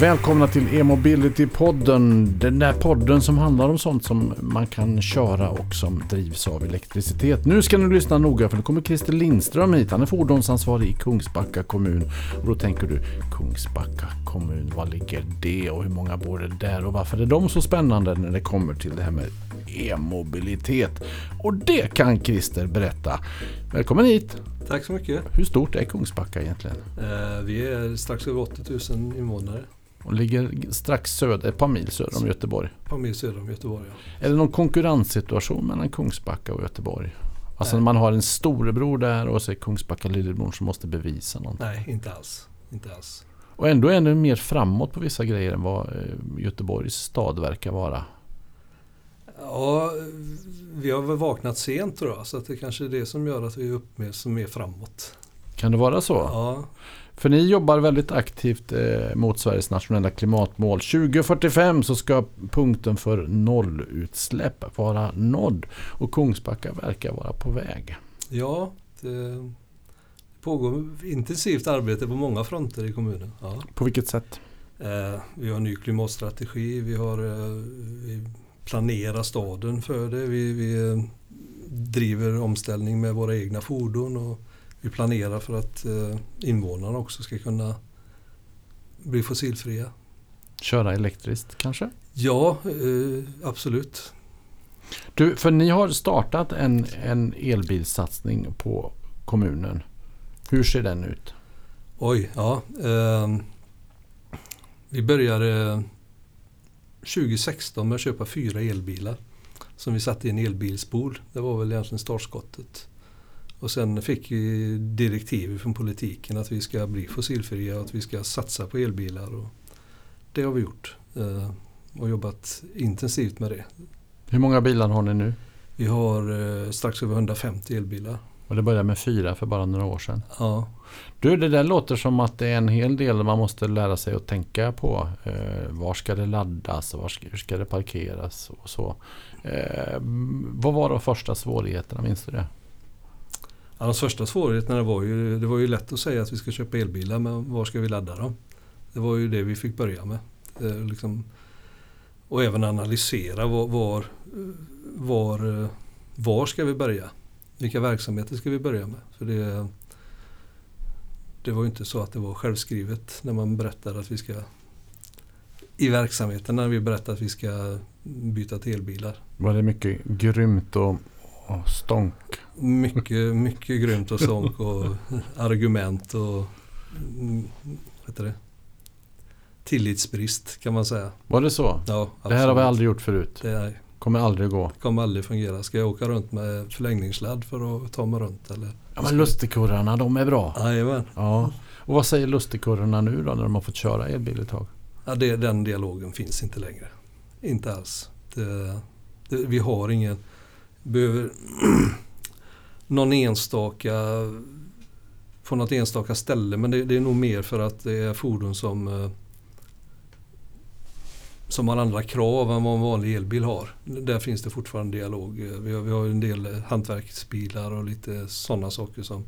Välkomna till E-mobility-podden. Den där podden som handlar om sånt som man kan köra och som drivs av elektricitet. Nu ska ni lyssna noga för nu kommer Christer Lindström hit. Han är fordonsansvarig i Kungsbacka kommun. Och då tänker du, Kungsbacka kommun, var ligger det och hur många bor det där och varför är de så spännande när det kommer till det här med e-mobilitet? Och det kan Christer berätta. Välkommen hit! Tack så mycket. Hur stort är Kungsbacka egentligen? Eh, vi är strax över 80 000 invånare. Och ligger strax söder, ett par mil söder om Göteborg. Ett par mil söder om Göteborg. Ja. Är det någon konkurrenssituation mellan Kungsbacka och Göteborg? Alltså när man har en storebror där och så är Kungsbacka lillebror som måste bevisa någonting. Nej, inte alls. Inte alls. Och ändå är det mer framåt på vissa grejer än vad eh, Göteborgs stad verkar vara. Ja, vi har väl vaknat sent tror jag. Så att det kanske är det som gör att vi är upp med som är framåt. Kan det vara så? Ja, För ni jobbar väldigt aktivt eh, mot Sveriges nationella klimatmål. 2045 så ska punkten för nollutsläpp vara nådd. Och Kungsbacka verkar vara på väg. ja det pågår intensivt arbete på många fronter i kommunen. Ja. På vilket sätt? Eh, vi har en ny klimatstrategi. Vi, har, eh, vi planerar staden för det. Vi, vi eh, driver omställning med våra egna fordon. Och vi planerar för att eh, invånarna också ska kunna bli fossilfria. Köra elektriskt kanske? Ja, eh, absolut. Du, för ni har startat en, en elbilssatsning på kommunen. Hur ser den ut? Oj, ja. Eh, vi började 2016 med att köpa fyra elbilar som vi satte i en elbilspool. Det var väl egentligen startskottet. Och sen fick vi direktiv från politiken att vi ska bli fossilfria och att vi ska satsa på elbilar. Och det har vi gjort eh, och jobbat intensivt med det. Hur många bilar har ni nu? Vi har eh, strax över 150 elbilar. Och det började med fyra för bara några år sedan. Ja, Du, det där låter som att det är en hel del man måste lära sig att tänka på. Eh, var ska det laddas? Var ska, hur ska det parkeras? Och så. Eh, vad var de första svårigheterna? Minns du det? Ja, de största svårigheterna var ju, det var ju lätt att säga att vi ska köpa elbilar men var ska vi ladda dem? Det var ju det vi fick börja med. Eh, liksom, och även analysera var, var, var, var ska vi börja? Vilka verksamheter ska vi börja med? För det, det var ju inte så att det var självskrivet när man berättade att vi ska i verksamheten när vi berättade att vi ska byta till elbilar. Var det mycket grymt och, och stånk? Mycket, mycket grymt och sång och argument och vad heter det? tillitsbrist kan man säga. Var det så? Ja, Det här har vi aldrig gjort förut. Det är, Kommer aldrig gå. kommer aldrig fungera. Ska jag åka runt med förlängningssladd för att ta mig runt? Eller? Ja, men lustigkurrarna, de är bra. Jajamän. Ja. Och vad säger lustigkurrarna nu då när de har fått köra elbil ett tag? Ja, det, den dialogen finns inte längre. Inte alls. Det, det, vi har ingen... Behöver någon enstaka på något enstaka ställe men det, det är nog mer för att det är fordon som eh, som har andra krav än vad en vanlig elbil har. Där finns det fortfarande dialog. Eh, vi har, vi har en del eh, hantverksbilar och lite sådana saker som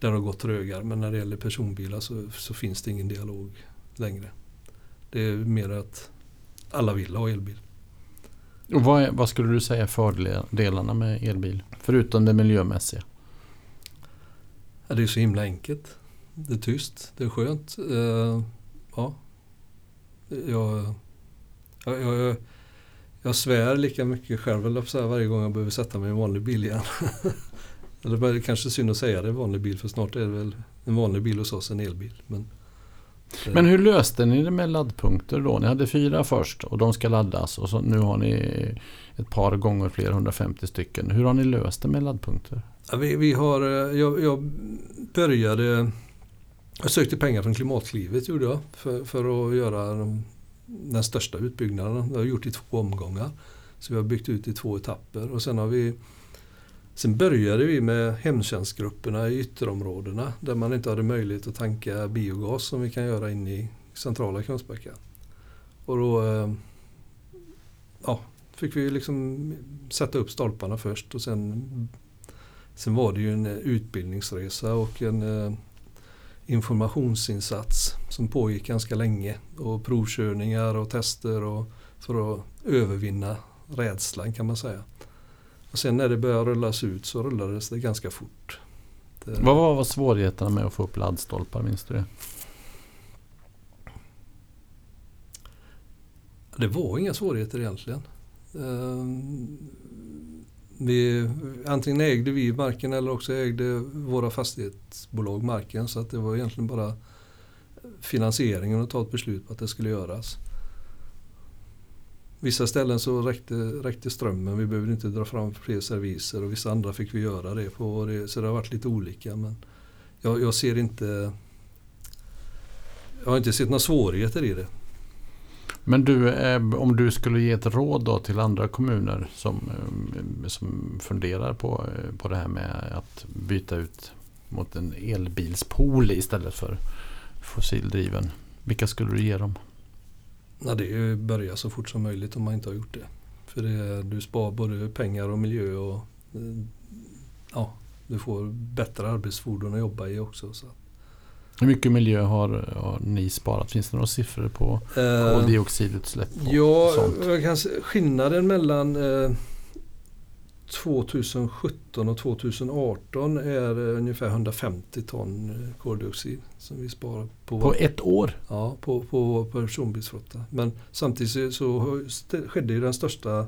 där det har gått trögare. Men när det gäller personbilar så, så finns det ingen dialog längre. Det är mer att alla vill ha elbil. Och vad, är, vad skulle du säga är fördelarna med elbil? Förutom det miljömässiga. Ja, det är så himla enkelt. Det är tyst, det är skönt. Uh, ja. Jag, jag, jag, jag svär lika mycket själv eller så här, varje gång jag behöver sätta mig i en vanlig bil igen. Eller det är kanske synd att säga det, vanlig bil, för snart är det väl en vanlig bil hos oss en elbil. Men, men hur löste ni det med laddpunkter då? Ni hade fyra först och de ska laddas och så nu har ni ett par gånger fler, 150 stycken. Hur har ni löst det med laddpunkter? Ja, vi, vi har, eh, jag, jag började, jag sökte pengar från Klimatklivet gjorde jag för, för att göra de, den största utbyggnaden. Det har jag gjort i två omgångar. Så vi har byggt ut i två etapper och sen har vi Sen började vi med hemtjänstgrupperna i ytterområdena där man inte hade möjlighet att tanka biogas som vi kan göra inne i centrala Kungsbacka. Och då eh, ja, fick vi liksom sätta upp stolparna först och sen Sen var det ju en utbildningsresa och en, eh, informationsinsats som pågick ganska länge. Och provkörningar och tester och för att övervinna rädslan kan man säga. Och sen när det började rullas ut så rullades det ganska fort. Det, Vad var svårigheterna med att få upp laddstolpar, minns du det? det var inga svårigheter egentligen. Ehm, Vi, antingen ägde vi marken eller också ägde våra fastighetsbolag marken så att det var egentligen bara finansieringen att ta ett beslut på att det skulle göras. Vissa ställen så räckte, räckte strömmen, vi behövde inte dra fram fler serviser och vissa andra fick vi göra det på. Det, så det har varit lite olika men jag, jag ser inte jag har inte sett några svårigheter i det. Men du, eh, om du skulle ge ett råd då till andra kommuner som, eh, som funderar på, eh, på det här med att byta ut mot en elbilspool istället för fossildriven. Vilka skulle du ge dem? Ja, det är ju börja så fort som möjligt om man inte har gjort det. För det, du spar både pengar och miljö och eh, ja, du får bättre arbetsfordon att jobba i också. Så. Hur mycket miljö har, har ni sparat? Finns det några siffror på Eh, koldioxidutsläpp och Ja, sånt? jag kan, se- skillnaden mellan eh, 2017 och 2018 är eh, ungefär 150 ton eh, koldioxid som vi sparar på, På ett år? ja, på, på vår personbilsflotta. Men samtidigt så, skedde ju den största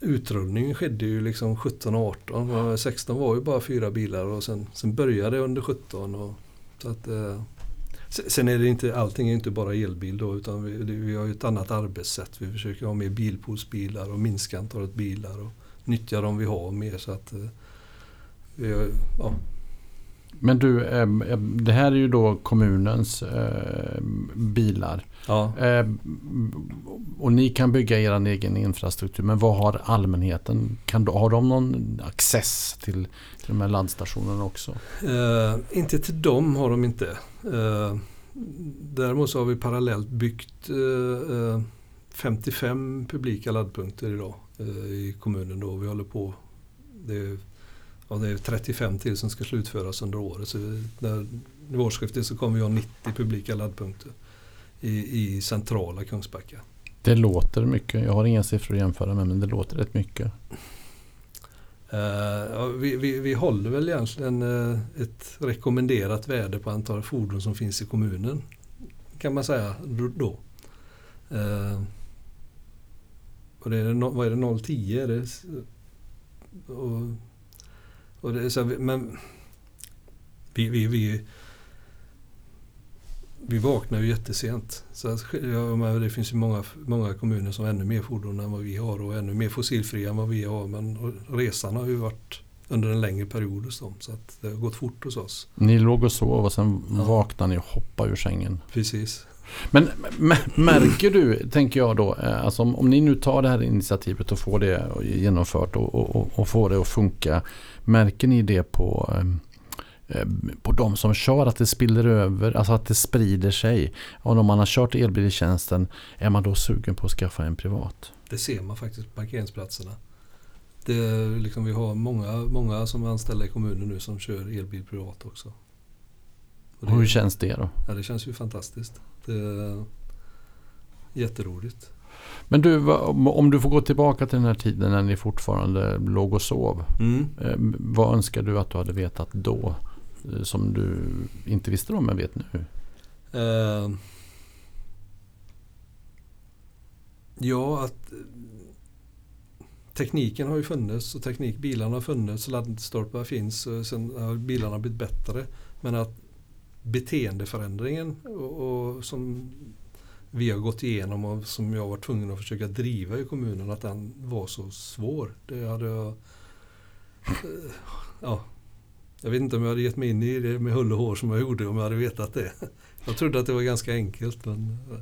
utrullningen skedde ju liksom 17 och 18. Och 16 var ju bara fyra bilar och sen, sen började det under 17. Och, så att, eh, sen är det inte, allting är inte bara elbil då utan vi, det, vi har ju ett annat arbetssätt. Vi försöker ha mer bilpoolsbilar och minska antalet bilar och nyttja de vi har mer så att eh, vi har, ja, men du, eh, eh, det här är ju då kommunens eh, bilar. ja. Och ni kan bygga er egen infrastruktur. Men vad har allmänheten? Kan, har de någon access till, till de här laddstationerna också? Eh, inte till dem har de inte. Eh, däremot så har vi parallellt byggt eh, eh, 55 publika laddpunkter idag eh, i kommunen. Då. Vi håller på. Det ja, det är 35 till som ska slutföras under året. Så när, vid årsskiftet så kommer vi ha 90 publika laddpunkter i, i centrala Kungsbacka. Det låter mycket. Jag har inga siffror att jämföra med men det låter rätt mycket. Eh, ja, vi, vi, vi håller väl egentligen eh, ett rekommenderat värde på antal fordon som finns i kommunen. Kan man säga då-. Eh, och det är, vad är det, 010 är det? Och, och det är så här, men vi, vi, vi, vi vaknar ju jättesent. Så att, ja, men det finns ju många, många kommuner som har ännu mer fordon än vad vi har och ännu mer fossilfria än vad vi har. Men resan har ju varit under en längre period hos dem. Så att det har gått fort hos oss. Ni låg och sov och sen Ja. vaknade ni och hoppade ur sängen. Precis. Men märker du, tänker jag då, eh, alltså om, om ni nu tar det här initiativet och får det genomfört och, och, och- och får det att funka. Märker ni det på, eh, eh, på de som kör att det spiller över, alltså att det sprider sig? Och om man har kört elbil i tjänsten, är man då sugen på att skaffa en privat? Det ser man faktiskt på parkeringsplatserna. Det liksom, vi har många, många som är anställda i kommunen nu som kör elbil privat också. Och det, Hur känns det då? ja, det känns ju fantastiskt. Är jätteroligt. Men du, om du får gå tillbaka till den här tiden när ni fortfarande låg och sov. Mm. Eh, Vad önskar du att du hade vetat då? eh, Som du inte visste om men vet nu? Eh, ja, att eh, tekniken har ju funnits och teknikbilarna har funnits, laddstolpar finns och sen har bilarna blivit bättre. Men att beteendeförändringen och, och som vi har gått igenom och som jag var tvungen att försöka driva i kommunen att den var så svår. Det hade jag... eh, Ja, jag vet inte om jag hade gett mig in i det med hull och hår som jag gjorde om jag hade vetat det. Jag trodde att det var ganska enkelt men eh,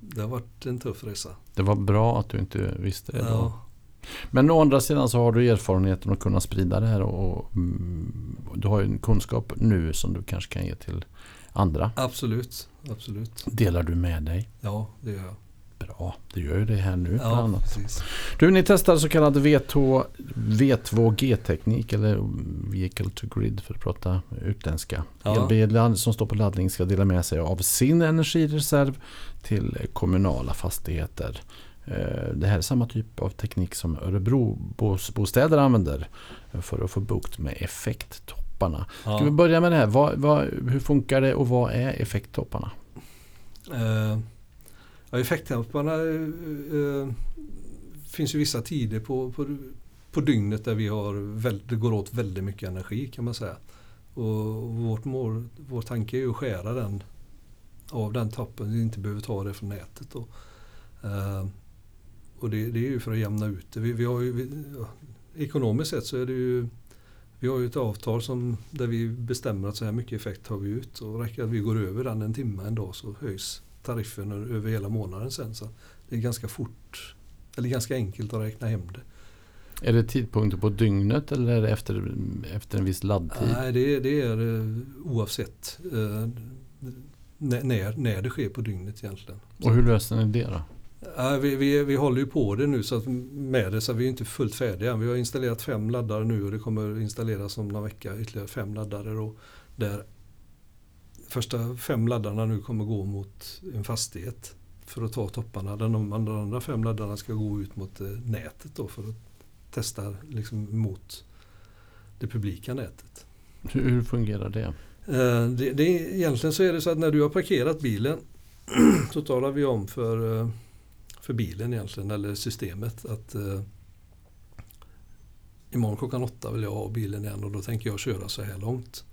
det har varit en tuff resa. Det var bra att du inte visste det. Ja, Men å andra sidan så har du erfarenheten att kunna sprida det här och, och mm, du har ju en kunskap nu som du kanske kan ge till andra. absolut, absolut. Delar du med dig? Ja, det gör jag. Bra, det gör ju det här nu. Ja, annat. precis. Du, ni testar så kallad V2, V2G-teknik eller Vehicle to Grid för att prata utländska. Ja. Elbilar som står på laddning ska dela med sig av sin energireserv till kommunala fastigheter. Eh, Det här är samma typ av teknik som Örebro bos- bostäder använder för att få bukt med effekttopparna. Ska vi Ja. börja med det här? Vad, vad, hur funkar det och vad är effekttopparna? Eh, ja, effekttopparna eh, eh, finns ju vissa tider på, på, på dygnet där vi har väl, det går åt väldigt mycket energi kan man säga. Och vårt mål, vår tanke är ju att skära den av den toppen, vi inte behöver ta det från nätet. Då. Eh, och det, det är ju för att jämna ut det. Vi, vi har ju, vi, ja, ekonomiskt sett så är det ju vi har ju ett avtal som, där vi bestämmer att så här mycket effekt tar vi ut och räcker att vi går över den en timme en dag så höjs tariffen över hela månaden sen. Så det är ganska fort, eller ganska enkelt att räkna hem det. Är det tidpunkter på dygnet eller är det efter, efter en viss laddtid? Nej, det, är- det är eh, oavsett eh, när, när, när det sker på dygnet egentligen. Och hur löser ni det då? Ja, vi, vi, vi håller ju på det nu så att med det så vi är inte fullt färdiga. Vi har installerat fem laddare nu och det kommer installeras om några vecka ytterligare fem laddare. Och där första fem laddarna nu kommer gå mot en fastighet för att ta topparna. De andra, fem laddarna ska gå ut mot eh, nätet då för att testa liksom mot det publika nätet. Hur, fungerar det? Eh, Det, det, egentligen så är det så att när du har parkerat bilen så talar vi om för, eh, för bilen egentligen, eller systemet att eh, imorgon klockan åtta vill jag ha bilen igen och då tänker jag köra så här långt.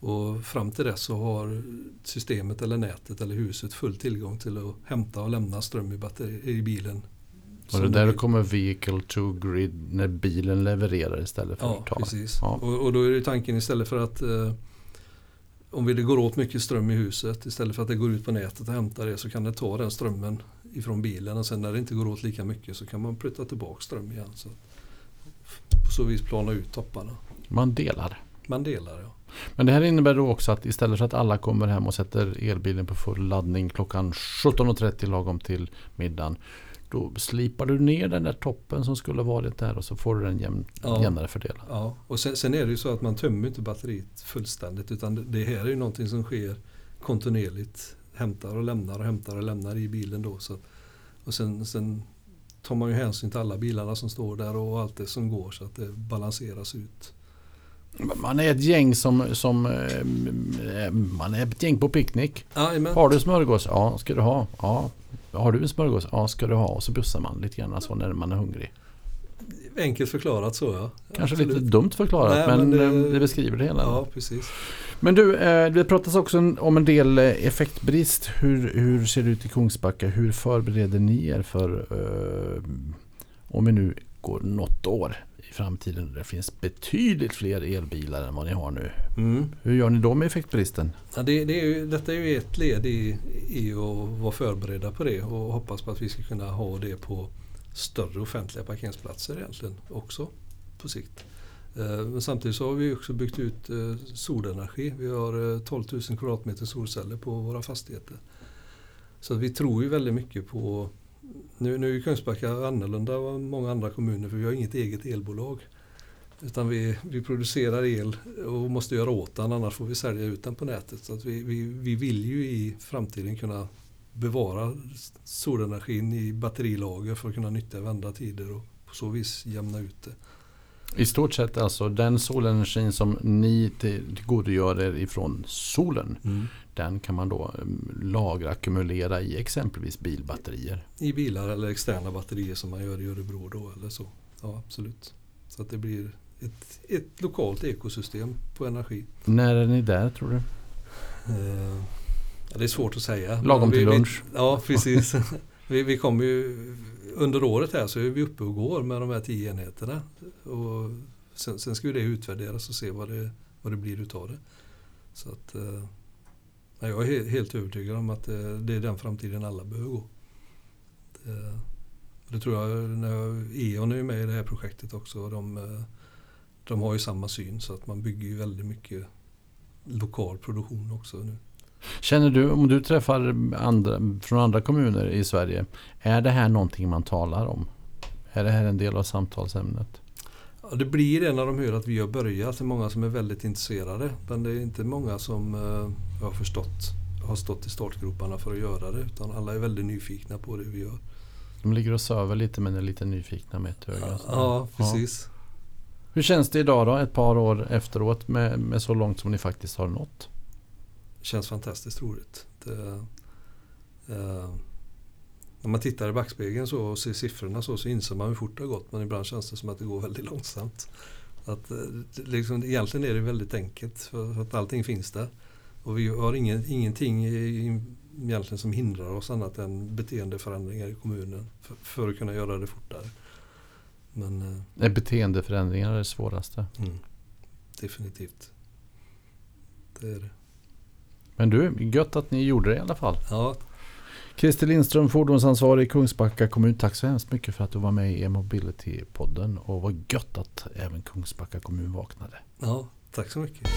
Och fram till dess så har systemet eller nätet eller huset full tillgång till att hämta och lämna ström i, batteri, i bilen. Och det där kommer vehicle to grid när bilen levererar istället för Ja, att ta. precis. Ja. Och, och då är det tanken istället för att eh, om vi det går åt mycket ström i huset istället för att det går ut på nätet och hämtar det så kan det ta den strömmen ifrån bilen och sen när det inte går åt lika mycket så kan man putta tillbaka ström igen. Så på så vis plana ut topparna. Man delar. Man delar ja. Men det här innebär då också att istället för att alla kommer hem och sätter elbilen på full laddning klockan 17.30 lagom till middagen. Då slipar du ner den där toppen som skulle varit där och så får du den jämn, Ja. jämnare fördelad. ja. Och sen, sen är det ju så att man tömmer inte batteriet fullständigt utan det, det här är ju någonting som sker kontinuerligt. Hämtar och lämnar och hämtar och lämnar i bilen då. Så, och sen, sen tar man ju hänsyn till alla bilarna som står där och allt det som går så att det balanseras ut. Man är ett gäng som, som eh, man är ett gäng på picknick. Jajamän. Har du smörgås? Ja, ska du ha? Ja. Har du en smörgås? Ja, ska du ha? Och så bussar man lite grann så när man är hungrig. Enkelt förklarat så ja. Kanske Absolut. lite dumt förklarat Nej, men, men det, det- det beskriver det hela. Ja, precis. Men du, eh, det pratas också om en del eh, effektbrist. Hur, hur ser det ut i Kungsbacka? Hur förbereder ni er för eh, om vi nu går något år i framtiden där det finns betydligt fler elbilar än vad ni har nu. Mm. Hur gör ni då med effektbristen? Ja, det, det är ju, detta är ju ett led i, i att vara förberedda på det och hoppas på att vi ska kunna ha det på större offentliga parkeringsplatser egentligen också på sikt. Eh, men samtidigt så har vi också byggt ut eh, solenergi. Vi har eh, 12 000 kvadratmeter solceller på våra fastigheter. Så vi tror ju väldigt mycket på nu, nu är Kungsbacka annorlunda än många andra kommuner för vi har inget eget elbolag. Utan vi, vi producerar el och måste göra åt den annars får vi sälja ut den på nätet. Så att vi, vi, vi vill ju i framtiden kunna bevara solenergin i batterilager för att kunna nyttja vända tider och på så vis jämna ut det. I stort sett alltså den solenergin som ni till- tillgodogör er ifrån solen. Den kan man då mm, lagra, ackumulera i exempelvis bilbatterier. I bilar eller externa batterier som man gör i Örebro då eller så. Ja absolut. Så att det blir ett, ett lokalt ekosystem på energi. När är ni där tror du? Eh, det är svårt att säga. Lagom till vi- lunch. Ja, precis. vi, vi kommer ju, under året här så är vi uppe och går med de här tio enheterna. Och sen, sen ska ju det utvärderas och se vad det, vad det blir utav det. Så att, eh, jag är helt övertygad om att eh, det är den framtiden alla behöver gå. Det, det tror jag, när jag, E.ON är ju med i det här projektet också. Och de, eh, de har ju samma syn så att man bygger ju väldigt mycket lokal produktion också nu. Känner du, om du träffar andra, från andra kommuner i Sverige, är det här någonting man talar om? Är det här en del av samtalsämnet? Ja, det blir det när de hör att vi har börjat. Det är många som är väldigt intresserade. Men det är inte många som eh, jag har förstått har stått i startgroparna för att göra det. Utan alla är väldigt nyfikna på det vi gör. De ligger och söver lite men är lite nyfikna med ett öga. Ja, precis. Ja. Hur känns det idag då, ett par år efteråt med, med så långt som ni faktiskt har nått? Känns fantastiskt roligt. Det, eh, när man tittar i backspegeln så och ser siffrorna så, så inser man hur fort det har gått. Men ibland känns det som att det går väldigt långsamt. Att, eh, liksom, egentligen är det väldigt enkelt för att allting finns där. Och vi har ingen, ingenting egentligen som hindrar oss annat än beteendeförändringar i kommunen för, för att kunna göra det fortare. Men, eh, är beteendeförändringar det svåraste? Mm, definitivt. Det är det. Men du, gött att ni gjorde det i alla fall. Ja. Christer Lindström, fordonsansvarig i Kungsbacka kommun. Tack så hemskt mycket för att du var med i e-mobility-podden. Och vad gött att även Kungsbacka kommun vaknade. Ja, tack så mycket.